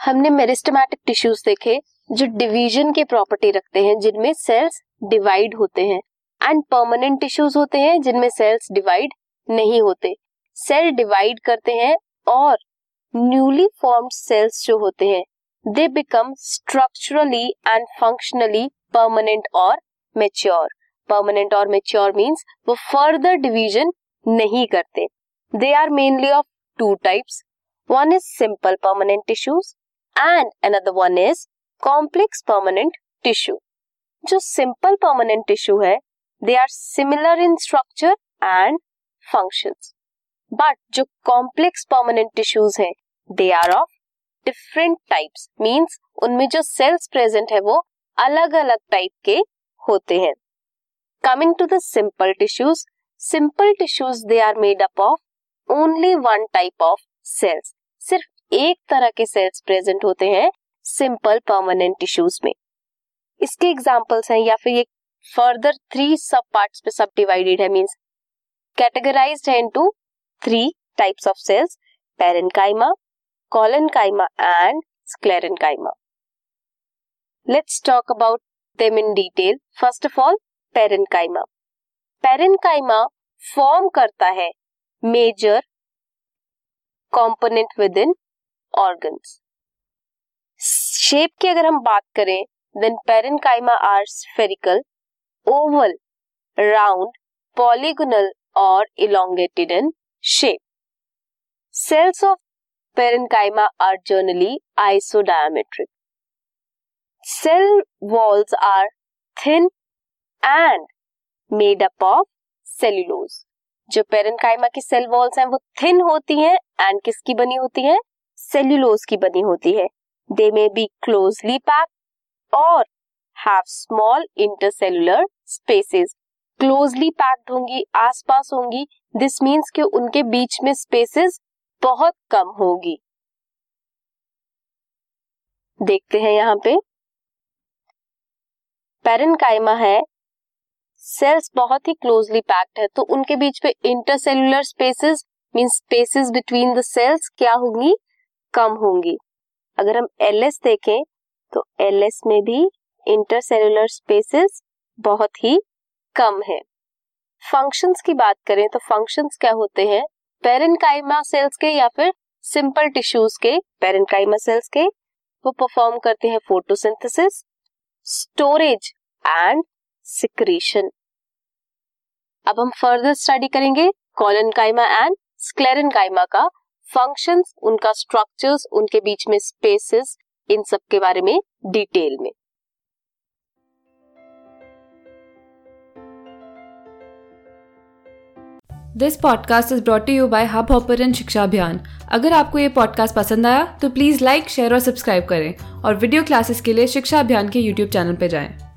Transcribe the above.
हमने meristematic tissues देखे, जो डिवीज़न के प्रॉपर्टी रखते हैं, जिनमें सेल्स डिवाइड होते हैं एंड परमानेंट टिश्यूज होते हैं, जिनमें सेल्स डिवाइड नहीं होते। सेल डिवाइड करते हैं, और न्यूली फॉर्म्ड सेल्स जो होते हैं they become structurally and functionally permanent और मेच्योर परमानेंट और मेच्योर मीन्स वो फर्दर डिवीज़न नहीं करते। They are mainly of two types one is simple permanent tissues and another one is complex permanent tissue जो simple permanent tissue है they are similar in structure and functions but जो complex permanent tissues हैं they are of different types means उनमें जो cells present है, वो अलग अलग टाइप के होते हैं. Coming to the simple tissues simple tissues they are made up of only one type of cells सिर्फ़ एक तरह के सेल्स प्रेजेंट होते हैं सिंपल परमानेंट टिश्यूज में। इसके एग्जांपल्स हैं या फिर ये फर्दर थ्री सब पार्ट्स पे सब डिवाइडेड है मींस कैटेगराइज्ड है into three types of cells parenchyma collenchyma and sclerenchyma let's talk about them in detail first of all parenchyma parenchyma form करता है major component within organs shape की अगर हम बात करें then parenchyma are spherical oval round polygonal और elongated in shape cells of parenchyma are generally isodiametric cell walls are thin and made up of cellulose जो parenchyma की cell walls हैं, वो थिन होती हैं एंड किसकी बनी होती है? सेल्यूलोज की बनी होती है। They may be closely packed और have small intercellular spaces closely packed होंगी, आसपास होंगी। दिस मीन्स कि उनके बीच में स्पेसेस बहुत कम होगी। देखते हैं यहाँ पे। पेरेंकाइमा है। सेल्स बहुत ही क्लोजली पैक्ड है तो उनके बीच पे intercellular spaces mean spaces between the cells क्या होंगी? कम होंगी। अगर हम एल एस देखें तो एल एस में भी इंटरसेलुलर स्पेसेस बहुत ही कम है। फ़ंक्शंस की बात करें तो फ़ंक्शंस क्या होते हैं? पेरेंकाइमा सेल्स के या फिर सिंपल टिश्यूज के पेरेंकाइमा सेल्स के, वो परफॉर्म करते हैं फोटोसिंथेसिस स्टोरेज एंड सिक्रीशन अब हम फर्दर स्टडी करेंगे कॉलनकाइमा एंड स्क्लेरनकाइमा का। फ़ंक्शंस उनका स्ट्रक्चर्स उनके बीच में स्पेसेस इन सब के बारे में डिटेल में। This podcast is brought you by Hubhopper Shiksha Abhiyan अगर आपको ये पॉडकास्ट पसंद आया तो प्लीज़ लाइक शेयर और सब्सक्राइब करें। और वीडियो क्लासेस के लिए शिक्षा अभियान के यूट्यूब चैनल पर जाएँ।